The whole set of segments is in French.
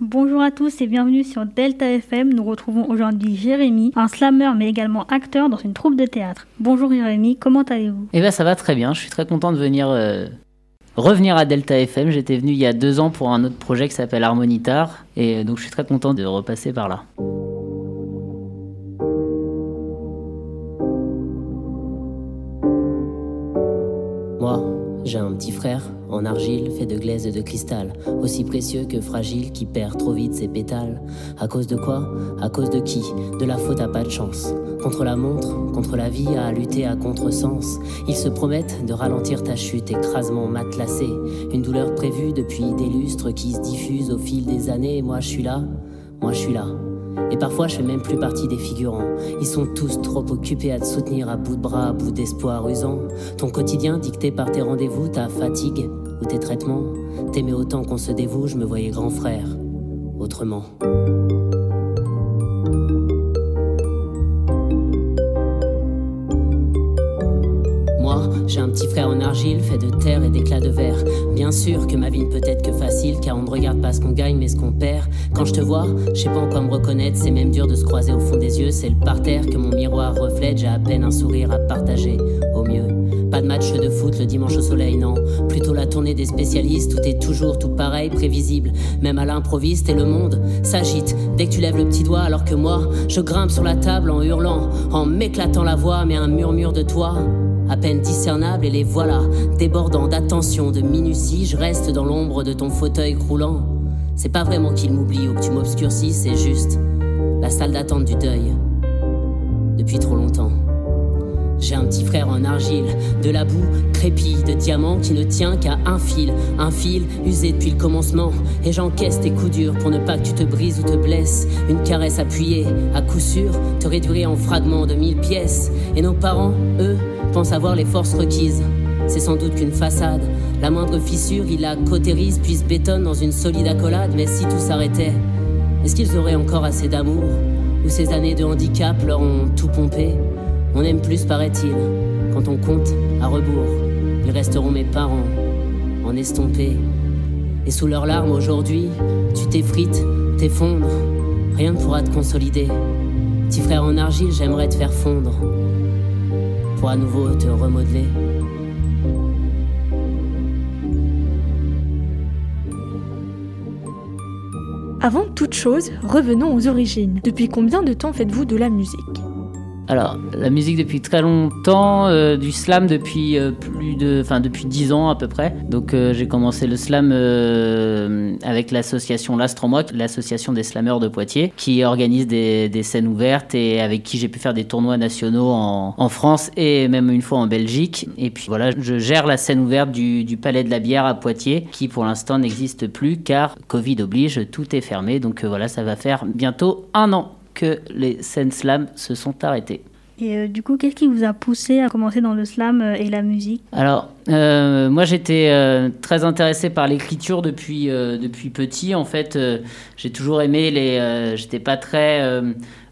Bonjour à tous et bienvenue sur Delta FM. Nous retrouvons aujourd'hui Jérémy, un slammer mais également acteur dans une troupe de théâtre. Bonjour Jérémy, comment allez-vous? Eh bien ça va très bien, je suis très content de venir euh, revenir à Delta FM. J'étais venu il y a deux ans pour un autre projet qui s'appelle Harmonitar et euh, donc je suis très content de repasser par là. Moi, j'ai un petit frère en argile fait de glaise et de cristal, aussi précieux que fragile qui perd trop vite ses pétales. À cause de quoi? À cause de qui? De la faute à pas de chance. Contre la montre, contre la vie, à lutter à contresens. Ils se promettent de ralentir ta chute, écrasement matelassé. Une douleur prévue depuis des lustres qui se diffusent au fil des années. Moi je suis là, moi je suis là. Et parfois, je fais même plus partie des figurants. Ils sont tous trop occupés à te soutenir à bout de bras, à bout d'espoir usant. Ton quotidien dicté par tes rendez-vous, ta fatigue ou tes traitements. T'aimais autant qu'on se dévoue, je me voyais grand frère. Autrement. Un petit frère en argile, fait de terre et d'éclats de verre. Bien sûr que ma vie ne peut être que facile, car on ne regarde pas ce qu'on gagne, mais ce qu'on perd. Quand je te vois, je sais pas en quoi me reconnaître, c'est même dur de se croiser au fond des yeux. C'est le parterre que mon miroir reflète, j'ai à peine un sourire à partager, au mieux. Pas de match de foot le dimanche au soleil, non. Plutôt la tournée des spécialistes, tout est toujours tout pareil, prévisible. Même à l'improviste et le monde s'agite dès que tu lèves le petit doigt, alors que moi, je grimpe sur la table en hurlant, en m'éclatant la voix, mais un murmure de toi à peine discernable, et les voilà, débordant d'attention, de minutie, je reste dans l'ombre de ton fauteuil croulant. C'est pas vraiment qu'il m'oublie ou que tu m'obscurcis, c'est juste la salle d'attente du deuil. Depuis trop longtemps. J'ai un petit frère en argile, de la boue crépille de diamants qui ne tient qu'à un fil, un fil usé depuis le commencement. Et j'encaisse tes coups durs pour ne pas que tu te brises ou te blesses. Une caresse appuyée, à coup sûr, te réduirait en fragments de mille pièces. Et nos parents, eux, pense avoir les forces requises. C'est sans doute qu'une façade. La moindre fissure, il la cautérise puis se bétonne dans une solide accolade. Mais si tout s'arrêtait, est-ce qu'ils auraient encore assez d'amour? Ou ces années de handicap leur ont tout pompé? On aime plus, paraît-il, quand on compte à rebours. Ils resteront mes parents, en estompés. Et sous leurs larmes aujourd'hui, tu t'effrites, t'effondres. Rien ne pourra te consolider. Petit frère en argile, j'aimerais te faire fondre pour à nouveau te remodeler. Avant toute chose, revenons aux origines. Depuis combien de temps faites-vous de la musique? Alors, la musique depuis très longtemps, euh, du slam depuis euh, plus de, enfin depuis 10 ans à peu près. Donc euh, j'ai commencé le slam avec l'association L'Astromoc, l'association des slammeurs de Poitiers, qui organise des, scènes ouvertes et avec qui j'ai pu faire des tournois nationaux en, France et même une fois en Belgique. Et puis voilà, je gère la scène ouverte du Palais de la Bière à Poitiers, qui pour l'instant n'existe plus car Covid oblige, tout est fermé. Donc voilà, ça va faire bientôt un an que les scènes slam se sont arrêtées. Et euh, du coup, qu'est-ce qui vous a poussé à commencer dans le slam euh, et la musique? Alors, euh, moi j'étais très intéressé par l'écriture depuis, depuis petit. En fait, j'ai toujours aimé les. j'étais pas très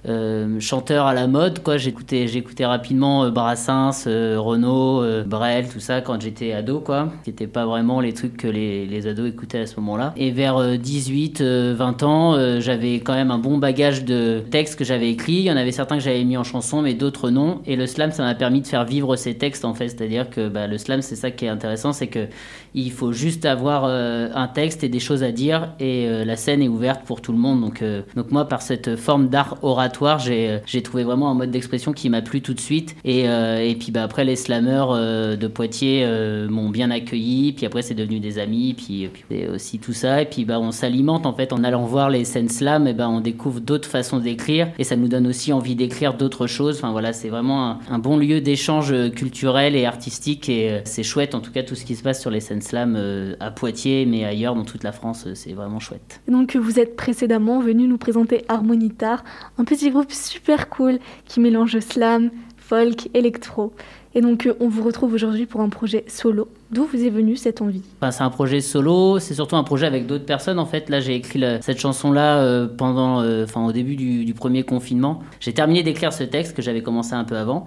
euh, chanteur à la mode quoi. J'écoutais j'écoutais rapidement euh, Brassens euh, Renaud Brel tout ça quand j'étais ado quoi. C'était pas vraiment les trucs que les, les, ados écoutaient à ce moment-là. Et vers 18 20 ans j'avais quand même un bon bagage de textes que j'avais écrits. Il y en avait certains que j'avais mis en chanson mais d'autres non. Et le slam ça m'a permis de faire vivre ces textes en fait. C'est-à-dire que bah, le slam c'est ça qui est intéressant c'est que il faut juste avoir un texte et des choses à dire et la scène est ouverte pour tout le monde. Donc donc moi par cette forme d'art euh, j'ai trouvé vraiment un mode d'expression qui m'a plu tout de suite. Et, euh, puis bah, après, les slameurs euh, de Poitiers m'ont bien accueilli. Puis après, c'est devenu des amis. Puis, puis aussi tout ça. Et puis bah, on s'alimente en fait en allant voir les scènes slam. Et bah, on découvre d'autres façons d'écrire. Et ça nous donne aussi envie d'écrire d'autres choses. Enfin voilà, c'est vraiment un, bon lieu d'échange culturel et artistique. Et c'est chouette en tout cas tout ce qui se passe sur les scènes slam à Poitiers, mais ailleurs dans toute la France. C'est vraiment chouette. Donc vous êtes précédemment venu nous présenter Harmonitar, un petit groupe super cool qui mélange slam, folk, électro. Et donc euh, on vous retrouve aujourd'hui pour un projet solo. D'où vous est venue cette envie? C'est un projet solo, c'est surtout un projet avec d'autres personnes en fait. Là j'ai écrit cette chanson-là euh, pendant, euh, enfin au début du, premier confinement. J'ai terminé d'écrire ce texte que j'avais commencé un peu avant.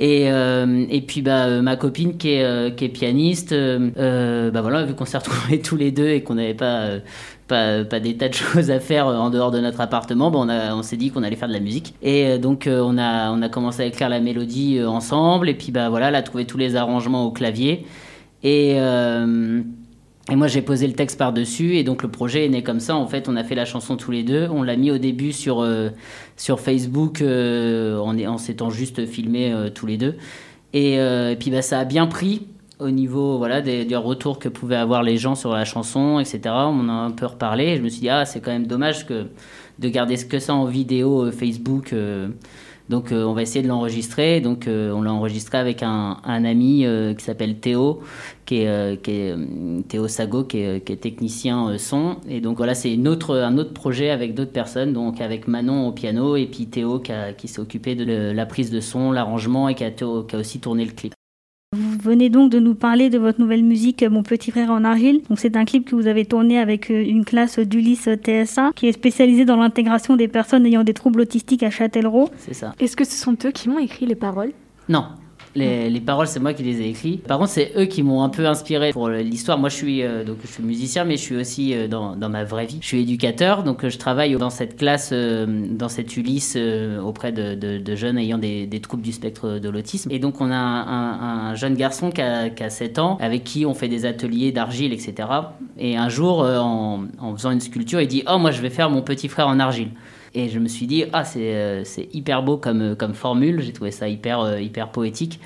Et, et puis bah, ma copine qui est, qui est pianiste, bah voilà, vu qu'on s'est retrouvés tous les deux et qu'on n'avait pas pas, des tas de choses à faire en dehors de notre appartement, on, on s'est dit qu'on allait faire de la musique. Et donc on, a, on a commencé à écrire la mélodie ensemble, et puis bah, voilà, elle a trouvé tous les arrangements au clavier. Et, et moi j'ai posé le texte par-dessus, et donc le projet est né comme ça. En fait, on a fait la chanson tous les deux. On l'a mis au début sur, sur Facebook en, en s'étant juste filmé tous les deux. Et, et puis bah, ça a bien pris au niveau voilà, des, du retour que pouvaient avoir les gens sur la chanson, etc. On en a un peu reparlé. je me suis dit, ah, c'est quand même dommage que, de garder que ça en vidéo euh, Facebook. Euh. donc, euh, on va essayer de l'enregistrer. Donc, on l'a enregistré avec un, un ami qui s'appelle Théo, qui est, qui est Théo Sago, qui est, qui est technicien son. Et donc, voilà, c'est autre, un autre projet avec d'autres personnes. Donc, avec Manon au piano et puis Théo qui, qui s'est occupé de la prise de son, l'arrangement et qui a, qui a aussi tourné le clip. Vous venez donc de nous parler de votre nouvelle musique Mon petit frère en argile. Donc c'est un clip que vous avez tourné avec euh, une classe d'Ulysse TSA qui est spécialisée dans l'intégration des personnes ayant des troubles autistiques à Châtellerault. C'est ça. Est-ce que ce sont eux qui m'ont écrit les paroles? Non, les, paroles, c'est moi qui les ai écrites. Par contre, c'est eux qui m'ont un peu inspiré pour l'histoire. Moi, je suis, euh, donc, je suis musicien, mais je suis aussi euh, dans, dans, ma vraie vie. Je suis éducateur, donc euh, je travaille dans cette classe, dans cette Ulysse, auprès de, de, jeunes ayant des, troubles du spectre de l'autisme. Et donc, on a un, un, jeune garçon qui a, qui a, 7 ans, avec qui on fait des ateliers d'argile, etc. Et un jour, en faisant une sculpture, il dit Oh, moi, je vais faire mon petit frère en argile. Et je me suis dit, ah, c'est euh, hyper beau comme, euh, comme formule, j'ai trouvé ça hyper, euh, hyper poétique.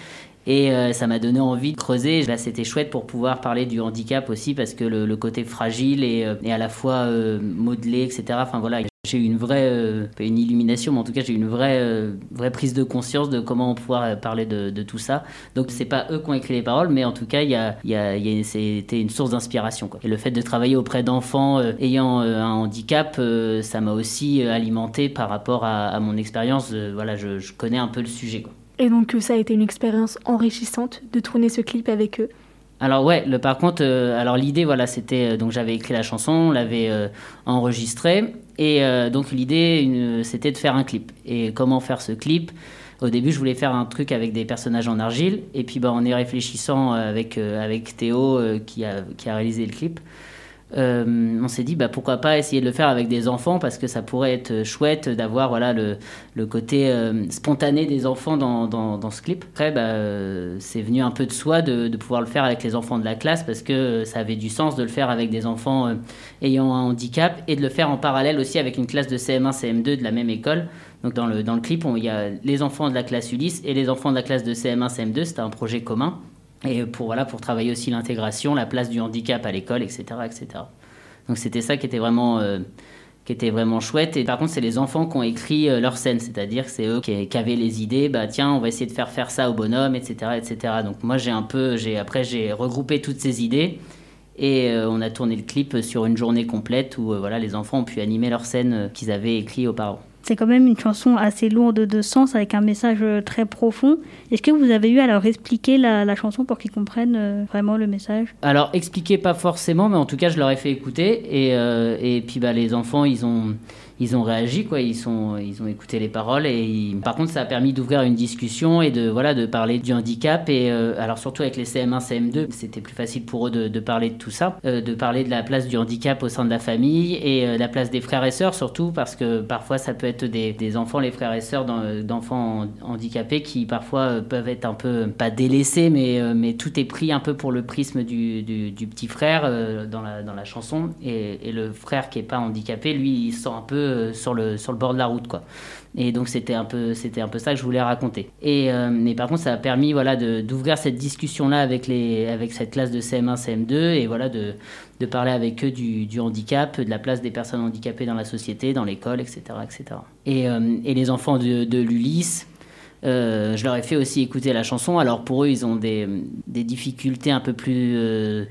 Et ça m'a donné envie de creuser. Là, c'était chouette pour pouvoir parler du handicap aussi, parce que le, côté fragile et, et, à la fois modelé, etc. Enfin voilà, j'ai eu une vraie, euh, pas une illumination, mais en tout cas j'ai eu une vraie, euh, vraie prise de conscience de comment on pouvoir euh, parler de, de tout ça. Donc c'est pas eux qui ont écrit les paroles, mais en tout cas il y a, y a, y a c'était une source d'inspiration. Et le fait de travailler auprès d'enfants ayant un handicap, ça m'a aussi alimenté par rapport à, à mon expérience. voilà, je, je, connais un peu le sujet. Quoi. Et donc ça a été une expérience enrichissante de tourner ce clip avec eux? Alors ouais, le, par contre, alors l'idée voilà, c'était donc j'avais écrit la chanson, on l'avait enregistrée et euh, donc l'idée, c'était de faire un clip. Et comment faire ce clip? Au début, je voulais faire un truc avec des personnages en argile. Et puis, bah, en y réfléchissant avec, euh, avec Théo, euh, qui, a, qui a réalisé le clip, euh, on s'est dit bah, pourquoi pas essayer de le faire avec des enfants parce que ça pourrait être chouette d'avoir voilà, le, côté euh, spontané des enfants dans, ce clip. Après, bah, euh, c'est venu un peu de soi de, de, pouvoir le faire avec les enfants de la classe parce que ça avait du sens de le faire avec des enfants ayant un handicap et de le faire en parallèle aussi avec une classe de CM1, CM2 de la même école. Donc dans le, dans le clip, il y a les enfants de la classe Ulysse et les enfants de la classe de CM1, CM2. C'était un projet commun et pour, voilà, pour travailler aussi l'intégration, la place du handicap à l'école, etc., etc. Donc c'était ça qui était vraiment... Euh, qui était vraiment chouette. Et par contre, c'est les enfants qui ont écrit euh, leur scène, c'est-à-dire c'est eux qui, qui, avaient les idées. Bah tiens, on va essayer de faire faire ça au bonhomme, etc., etc. Donc moi, j'ai un peu, j'ai après j'ai regroupé toutes ces idées et euh, on a tourné le clip sur une journée complète où voilà, les enfants ont pu animer leur scène qu'ils avaient écrit auparavant. C'est quand même une chanson assez lourde de sens avec un message euh, très profond. Est-ce que vous avez eu à leur expliquer la, chanson pour qu'ils comprennent euh, vraiment le message? Alors expliquer pas forcément, mais en tout cas je leur ai fait écouter et, euh, et puis bah, les enfants ils ont ils ont réagi, quoi. Ils, sont, ils ont écouté les paroles. Et par contre, ça a permis d'ouvrir une discussion et de, voilà, de parler du handicap. Et euh, alors, surtout avec les CM1, CM2, c'était plus facile pour eux de, parler de tout ça, euh, de parler de la place du handicap au sein de la famille et euh, la place des frères et sœurs, surtout parce que parfois, ça peut être des, enfants, les frères et sœurs d'enfants handicapés qui parfois peuvent être un peu, pas délaissés, mais, mais tout est pris un peu pour le prisme du, du, petit frère dans, la, dans la chanson. Et, et le frère qui est pas handicapé, lui, il sent un peu euh, sur, le, sur le bord de la route, quoi. Et donc c'était un peu c'était un peu ça que je voulais raconter. Et euh, mais par contre ça a permis voilà d'ouvrir cette discussion là avec les avec cette classe de CM1 CM2 et voilà de, de parler avec eux du, handicap, de la place des personnes handicapées dans la société, dans l'école, etc. etc. Et, euh, et les enfants de, de l'Ulysse, je leur ai fait aussi écouter la chanson. Alors pour eux, ils ont des, des difficultés un peu plus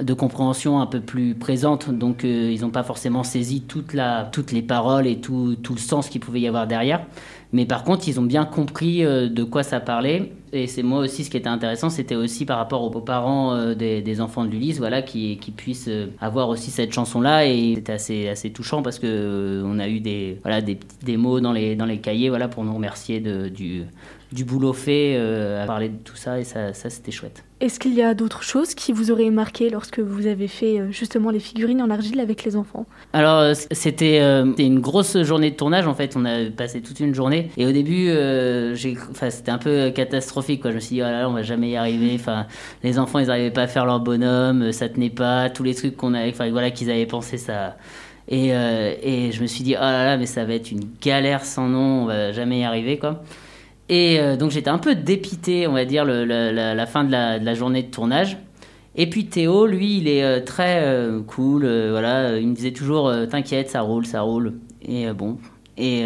de compréhension un peu plus présente, donc euh, ils n'ont pas forcément saisi toute la, toutes les paroles et tout, tout le sens qu'il pouvait y avoir derrière. Mais par contre, ils ont bien compris euh, de quoi ça parlait. Et c'est moi aussi, ce qui était intéressant, c'était aussi par rapport aux, parents euh, des, enfants de l'Ulysse, voilà, qui, qui puissent avoir aussi cette chanson-là. Et c'était assez, assez touchant parce que on a eu des, voilà, des, des mots dans les, dans les cahiers, voilà, pour nous remercier de, du, du boulot fait à parler de tout ça et ça, ça c'était chouette. Est-ce qu'il y a d'autres choses qui vous auraient marqué lorsque vous avez fait justement les figurines en argile avec les enfants? Alors c'était une grosse journée de tournage en fait, on a passé toute une journée et au début c'était un peu catastrophique quoi. Je me suis dit oh là là on va jamais y arriver. Enfin les enfants ils n'arrivaient pas à faire leur bonhomme, ça tenait pas, tous les trucs qu'on avait, enfin voilà qu'ils avaient pensé ça et, euh, et, je me suis dit, oh là là, mais ça va être une galère sans nom, on va jamais y arriver, quoi. Et euh, donc j'étais un peu dépité, on va dire, la, fin de la, journée de tournage. Et puis Théo, lui, il est euh, très cool, voilà, il me disait toujours, t'inquiète, ça roule, ça roule. Et bon, et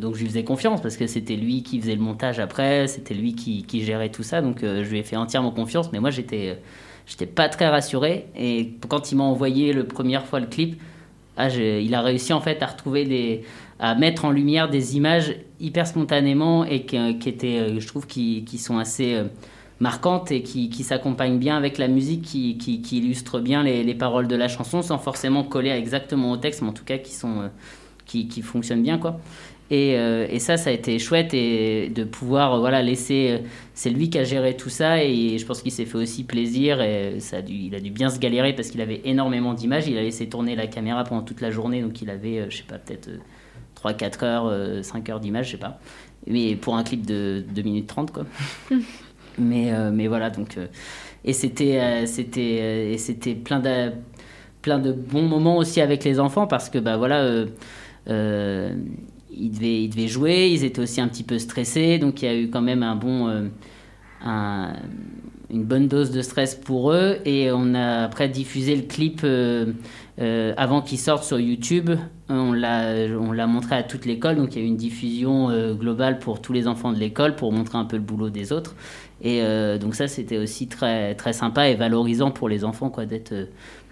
donc je lui faisais confiance parce que c'était lui qui faisait le montage après, c'était lui qui, qui, gérait tout ça, donc je lui ai fait entièrement confiance, mais moi j'étais j'étais pas très rassuré. Et quand il m'a envoyé la première fois le clip, ah, il a réussi en fait à retrouver des, à mettre en lumière des images hyper spontanément et qui, qui étaient, euh, je trouve, qui, sont assez euh, marquantes et qui, s'accompagnent bien avec la musique, qui, qui, illustrent bien les, les, paroles de la chanson sans forcément coller exactement au texte, mais en tout cas qui sont, euh, qui, fonctionnent bien, quoi. Euh, et, ça, ça a été chouette et de pouvoir voilà laisser. Euh, c'est lui qui a géré tout ça et je pense qu'il s'est fait aussi plaisir et il a dû bien se galérer parce qu'il avait énormément d'images. Il a laissé tourner la caméra pendant toute la journée, donc il avait, euh, je sais pas, peut-être 3-4 heures, 5 heures d'images, je sais pas. Mais pour un clip de 2 minutes 30, quoi. mais, mais voilà, donc. et c'était c'était c'était plein de, plein de bons moments aussi avec les enfants parce que, bah voilà ils devaient, ils devaient jouer, ils étaient aussi un petit peu stressés, donc il y a eu quand même un bon, euh, un, une bonne dose de stress pour eux. Et on a après diffusé le clip euh, euh, avant qu'il sorte sur YouTube. On l'a, on l'a montré à toute l'école, donc il y a eu une diffusion globale pour tous les enfants de l'école pour montrer un peu le boulot des autres. Et donc ça, c'était aussi très, très sympa et valorisant pour les enfants quoi, d'être,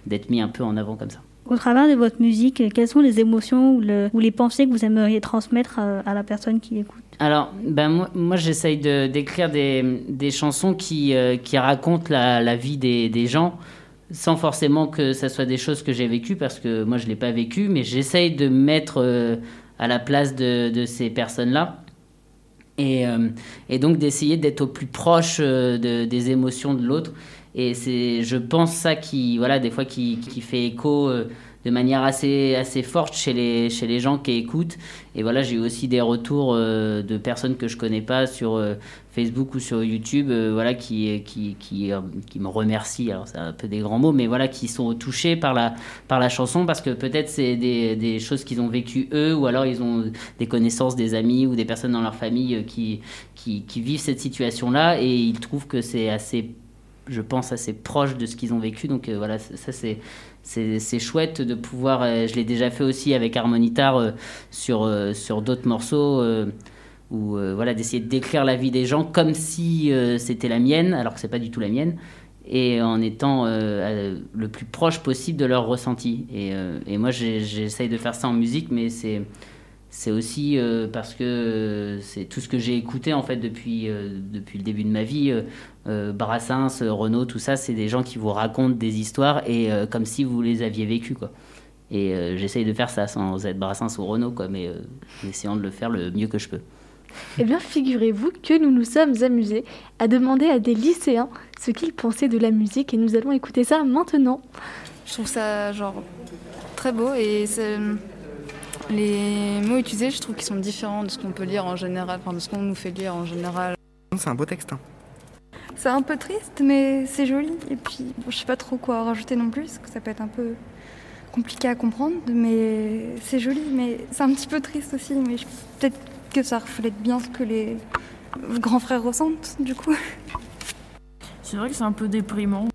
d'être mis un peu en avant comme ça. Au travers de votre musique, quelles sont les émotions ou, le, ou les pensées que vous aimeriez transmettre à, la personne qui écoute? Alors, ben moi, moi j'essaye de, d'écrire des, des, chansons qui, euh, qui racontent la, la vie des, des, gens, sans forcément que ça soit des choses que j'ai vécues, parce que moi je ne l'ai pas vécu, mais j'essaye de mettre euh, à la place de, ces personnes-là. Et, euh, et, donc d'essayer d'être au plus proche de, des émotions de l'autre et c'est, je pense, ça qui, voilà, des fois, qui, fait écho euh, de manière assez, assez forte chez les, chez les gens qui écoutent. Et voilà, j'ai aussi des retours euh, de personnes que je connais pas sur euh, Facebook ou sur YouTube, voilà, qui, qui, qui, qui, me remercient. Alors, c'est un peu des grands mots, mais voilà, qui sont touchés par la, par la chanson parce que peut-être c'est des, des choses qu'ils ont vécues eux, ou alors ils ont des connaissances, des amis ou des personnes dans leur famille qui, qui, qui vivent cette situation-là et ils trouvent que c'est assez je pense, assez proche de ce qu'ils ont vécu. Donc euh, voilà, ça c'est c'est chouette de pouvoir. Euh, je l'ai déjà fait aussi avec Harmonitar euh, sur, sur d'autres morceaux. Ou voilà, d'essayer de décrire la vie des gens comme si c'était la mienne, alors que c'est pas du tout la mienne, et en étant le plus proche possible de leur ressenti. Et, moi, j'essaye de faire ça en musique, mais c'est c'est aussi euh, parce que euh, c'est tout ce que j'ai écouté en fait depuis, euh, depuis le début de ma vie. Brassens, Renault, tout ça, c'est des gens qui vous racontent des histoires et comme si vous les aviez vécues. Quoi. Et j'essaye de faire ça sans être Brassens ou Renault, quoi, mais essayant de le faire le mieux que je peux. Eh bien, figurez-vous que nous nous sommes amusés à demander à des lycéens ce qu'ils pensaient de la musique et nous allons écouter ça maintenant. Je trouve ça genre très beau et les mots utilisés, je trouve qu'ils sont différents de ce qu'on peut lire en général, enfin de ce qu'on nous fait lire en général. C'est un beau texte. Hein. C'est un peu triste, mais c'est joli. Et puis, bon, je sais pas trop quoi rajouter non plus, parce que ça peut être un peu compliqué à comprendre, mais c'est joli, mais c'est un petit peu triste aussi. Mais peut-être que ça reflète bien ce que les grands frères ressentent, du coup. C'est vrai que c'est un peu déprimant.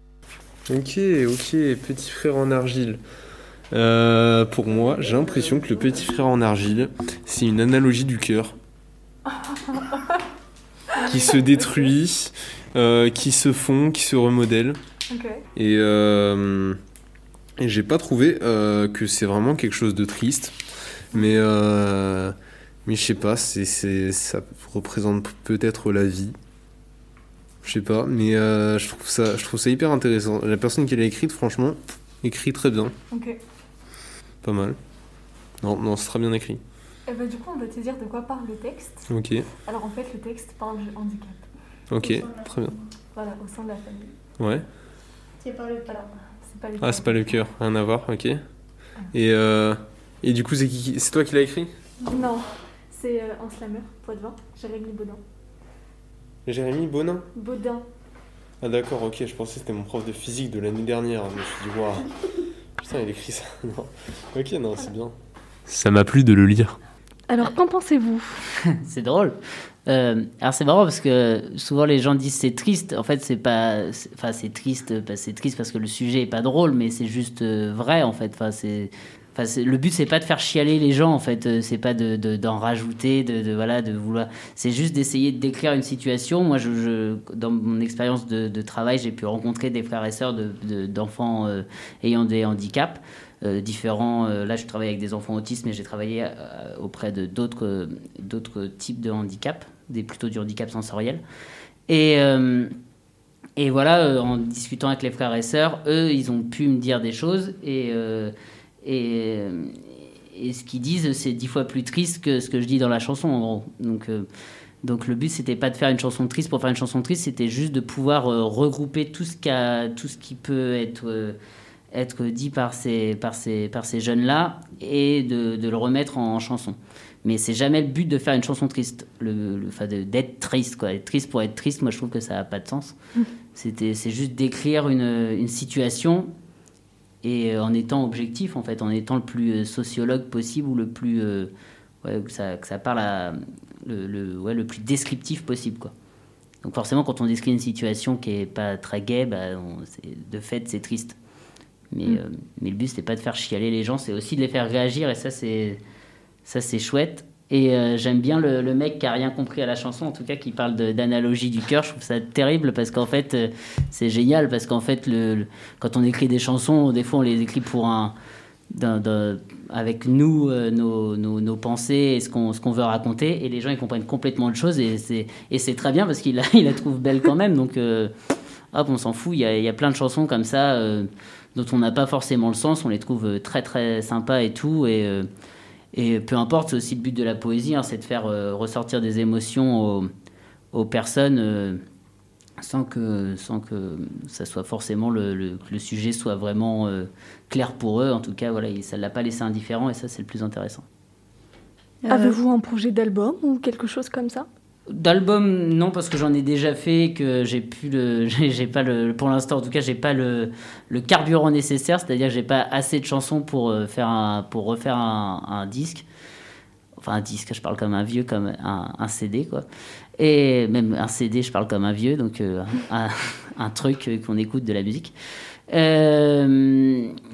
Ok, ok, petit frère en argile. Euh, pour moi, j'ai l'impression que le petit frère en argile, c'est une analogie du cœur. qui se détruit, euh, qui se fond, qui se remodèle. Et, euh, et j'ai pas trouvé que c'est vraiment quelque chose de triste. Mais, mais je sais pas, c'est, ça représente peut-être la vie. Je sais pas, mais je, trouve ça, je trouve ça hyper intéressant. La personne qui l'a écrite, franchement, écrit très bien. Pas mal. Non, non, c'est très bien écrit. Eh ben, du coup, on va te dire de quoi parle le texte. Ok. Alors en fait, le texte parle de handicap. Ok, très bien. Voilà, au sein de la famille. Ouais. C'est pas le pas le Ah, c'est pas le cœur, rien à voir, ok. Et, euh, et du coup, c'est qui- c'est toi qui l'as écrit? Non, c'est euh, un slammer, Poitvin, Jérémy Baudin. Jérémy Bonin Baudin. Ah d'accord, ok, je pensais que c'était mon prof de physique de l'année dernière. Je me suis dit, waouh, putain, il écrit ça. Non. Ok, non, c'est bien. Ça m'a plu de le lire. Alors, qu'en pensez-vous? C'est drôle. Euh, alors c'est marrant parce que souvent les gens disent c'est triste. En fait c'est pas, enfin c'est triste, parce- c'est triste parce que le sujet est pas drôle, mais c'est juste euh, vrai en fait. Enfin c'est, le but c'est pas de faire chialer les gens en fait. Euh, C'est pas de de- d'en rajouter, de, voilà de vouloir. C'est juste d'essayer de décrire une situation. Moi dans mon expérience de, travail j'ai pu rencontrer des frères et sœurs de- de- d'enfants euh, ayant des handicaps euh, différents. Là, je travaille avec des enfants autistes, mais j'ai travaillé auprès de d'autres types de handicap, des plutôt du handicap sensoriel. Et et voilà, en discutant avec les frères et sœurs, eux, ils ont pu me dire des choses et et, et ce qu'ils disent, c'est dix fois plus triste que ce que je dis dans la chanson, en gros. Donc euh, donc le but c'était pas de faire une chanson triste pour faire une chanson triste, c'était juste de pouvoir euh, regrouper tout ce, qu'a- tout ce qui peut être euh, être dit par ces, par ces, par ces jeunes-là et de, de le remettre en, chanson. Mais c'est jamais le but de faire une chanson triste, le, le- d'être triste. Quoi. Être triste pour être triste, moi je trouve que ça n'a pas de sens. C'était, c'est juste d'écrire une, une situation et euh, en étant objectif, en fait, en étant le plus euh, sociologue possible ou le plus. euh, ouais, que, ça, que ça parle à, le, le- ouais, le plus descriptif possible. Quoi. Donc forcément, quand on décrit une situation qui est pas très gaie, bah, on- de fait, c'est triste. Mais, Mm. euh, mais le but, c'est pas de faire chialer les gens, c'est aussi de les faire réagir, et ça, c'est ça c'est chouette. Et euh, j'aime bien le, mec qui a rien compris à la chanson, en tout cas, qui parle de- d'analogie du cœur. Je trouve ça terrible parce qu'en fait, euh, c'est génial parce qu'en fait, le, quand on écrit des chansons, des fois, on les écrit pour un, avec nous, euh, nos, nos, pensées et ce qu'on ce veut raconter, et les gens ils comprennent complètement autre chose, et c'est très bien parce qu'il la, il la trouve belle quand même. Donc, hop, on s'en fout. Il y, a, y a plein de chansons comme ça dont on n'a pas forcément le sens, on les trouve très très sympas et tout, et et peu importe, c'est aussi le but de la poésie, hein, c'est de faire euh, ressortir des émotions aux, aux personnes euh, sans, que, sans que ça soit forcément le, le- que le sujet soit vraiment euh, clair pour eux. En tout cas, voilà, il- ça ne l'a pas laissé indifférent et ça, c'est le plus intéressant. Avez-vous un projet d'album ou quelque chose comme ça? D'album, non, parce que j'en ai déjà fait, que j'ai pu le, j'ai pas le, pour l'instant en tout cas, j'ai pas le, le carburant nécessaire, c'est-à-dire que j'ai pas assez de chansons pour euh, faire pour refaire un, disque. Enfin un disque, je parle comme un vieux, comme un, CD quoi. Et même un CD, je parle comme un vieux, donc euh, un, truc qu'on écoute de la musique. Euh,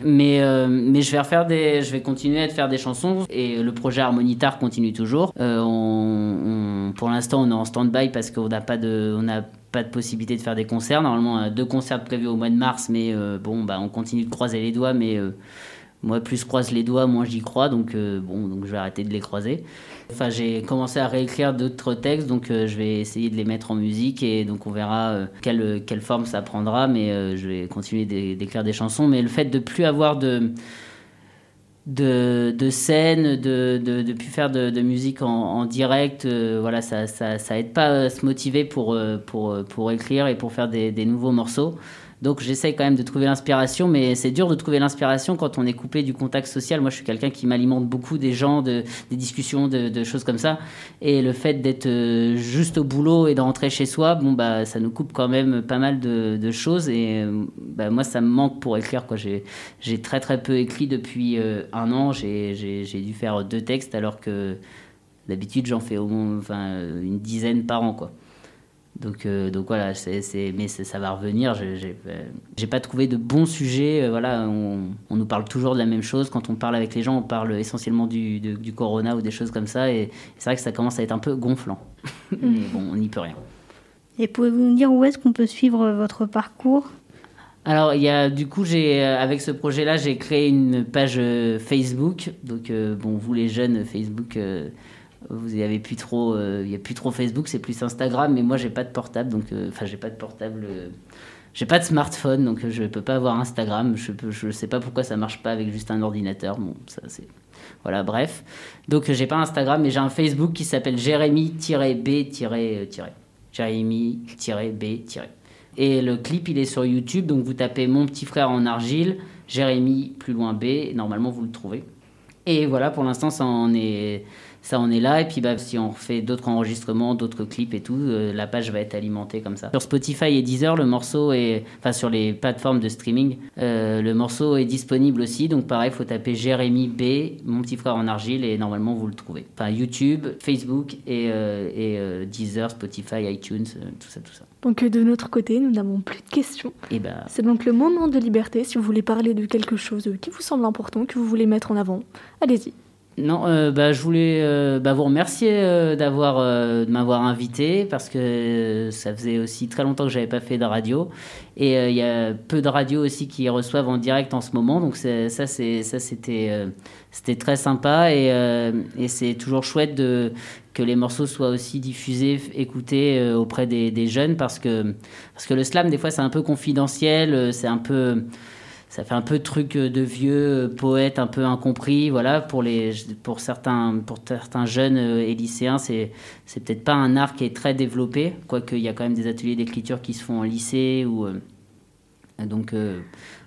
mais, euh, mais je vais refaire des, je vais continuer à faire des chansons et le projet Harmonitar continue toujours. Euh, on, pour l'instant, on est en stand-by parce qu'on n'a pas de, on n'a pas de possibilité de faire des concerts. Normalement, a deux concerts prévus au mois de mars, mais bon, bah, on continue de croiser les doigts. Mais moi, plus je croise les doigts, moins j'y crois. Donc euh, bon, donc je vais arrêter de les croiser. Enfin, j'ai commencé à réécrire d'autres textes, donc euh, je vais essayer de les mettre en musique et donc on verra euh, quelle, quelle forme ça prendra. Mais je vais continuer d'é- d'écrire des chansons. Mais le fait de plus avoir de de, de scène, de, de, de plus faire de, musique en, direct, voilà, ça, ça, ça aide pas à se motiver pour, pour, pour écrire et pour faire des nouveaux morceaux. Donc j'essaye quand même de trouver l'inspiration, mais c'est dur de trouver l'inspiration quand on est coupé du contact social. Moi, je suis quelqu'un qui m'alimente beaucoup des gens, de, des discussions, de, choses comme ça. Et le fait d'être euh, juste au boulot et de rentrer chez soi, bon, bah, ça nous coupe quand même pas mal de, choses. Et euh, bah, moi, ça me manque pour écrire. Quoi. J'ai, très très peu écrit depuis euh, un an. J'ai, dû faire deux textes alors que d'habitude, j'en fais au moins une dizaine par an. Quoi. Donc, euh, donc voilà, c'est, c'est, mais ça va revenir. J'ai, j'ai, euh, j'ai pas trouvé de bons sujets. euh, voilà, on, on nous parle toujours de la même chose. Quand on parle avec les gens, on parle essentiellement du, de- du corona ou des choses comme ça. Et c'est vrai que ça commence à être un peu gonflant. mais bon, on n'y peut rien. Et pouvez-vous nous dire où est-ce qu'on peut suivre votre parcours? Alors, il y a, du coup, j'ai, avec ce projet-là, j'ai créé une page Facebook. Donc, euh, bon, vous les jeunes, Facebook, euh, vous n'y avez plus trop, euh, il y a plus trop Facebook, c'est plus Instagram. Mais moi, j'ai pas de portable, donc, euh, enfin, j'ai pas de portable euh, j'ai pas de smartphone, donc je peux pas avoir Instagram. Je, je sais pas pourquoi ça marche pas avec juste un ordinateur. Bon, ça c'est. Voilà, bref. Donc j'ai pas Instagram, mais j'ai un Facebook qui s'appelle Jérémy-B- Jérémy-B- et le clip, il est sur YouTube, donc vous tapez Mon petit frère en argile, Jérémy, plus loin B, et normalement vous le trouvez. Et voilà, pour l'instant, ça en est ça on est là. Et puis bah, si on fait d'autres enregistrements, d'autres clips et tout, euh, la page va être alimentée comme ça. Sur Spotify et Deezer, le morceau est, enfin sur les plateformes de streaming, euh, le morceau est disponible aussi. Donc pareil, il faut taper Jérémy B, mon petit frère en argile, et normalement vous le trouvez. Enfin YouTube, Facebook et, euh, et Deezer, Spotify, iTunes, tout ça, tout ça. Donc de notre côté, nous n'avons plus de questions. Et bah... C'est donc le moment de liberté. Si vous voulez parler de quelque chose qui vous semble important, que vous voulez mettre en avant, allez-y. Non, euh, bah, je voulais euh, bah, vous remercier euh, d'avoir, de m'avoir invité parce que ça faisait aussi très longtemps que j'avais pas fait de radio. Et il y a peu de radios aussi qui reçoivent en direct en ce moment. Donc ça c'était très sympa. Et, c'est toujours chouette que les morceaux soient aussi diffusés, écoutés auprès des, des, jeunes parce que parce que le slam des fois c'est un peu confidentiel, c'est un peu ça fait un peu truc de vieux poète un peu incompris voilà. Pour les pour certains pour certains jeunes et lycéens c'est c'est peut-être pas un art qui est très développé quoique il y a quand même des ateliers d'écriture qui se font en lycée ou euh, donc, euh,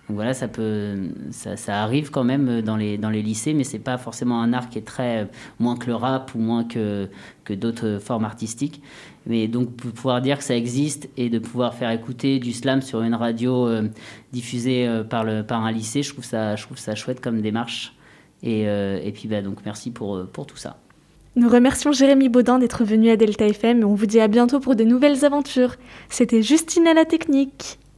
donc, voilà ça peut ça, ça, arrive quand même dans les dans les lycées mais c'est pas forcément un art qui est très moins que le rap ou moins que que d'autres formes artistiques mais donc pouvoir dire que ça existe et de pouvoir faire écouter du slam sur une radio euh, diffusée euh, par, le, par un lycée, je trouve ça, je trouve ça chouette comme démarche. Et, euh, et puis bah, donc merci pour, pour tout ça. Nous remercions Jérémy Baudin d'être venu à Delta FM et on vous dit à bientôt pour de nouvelles aventures. C'était Justine à la technique.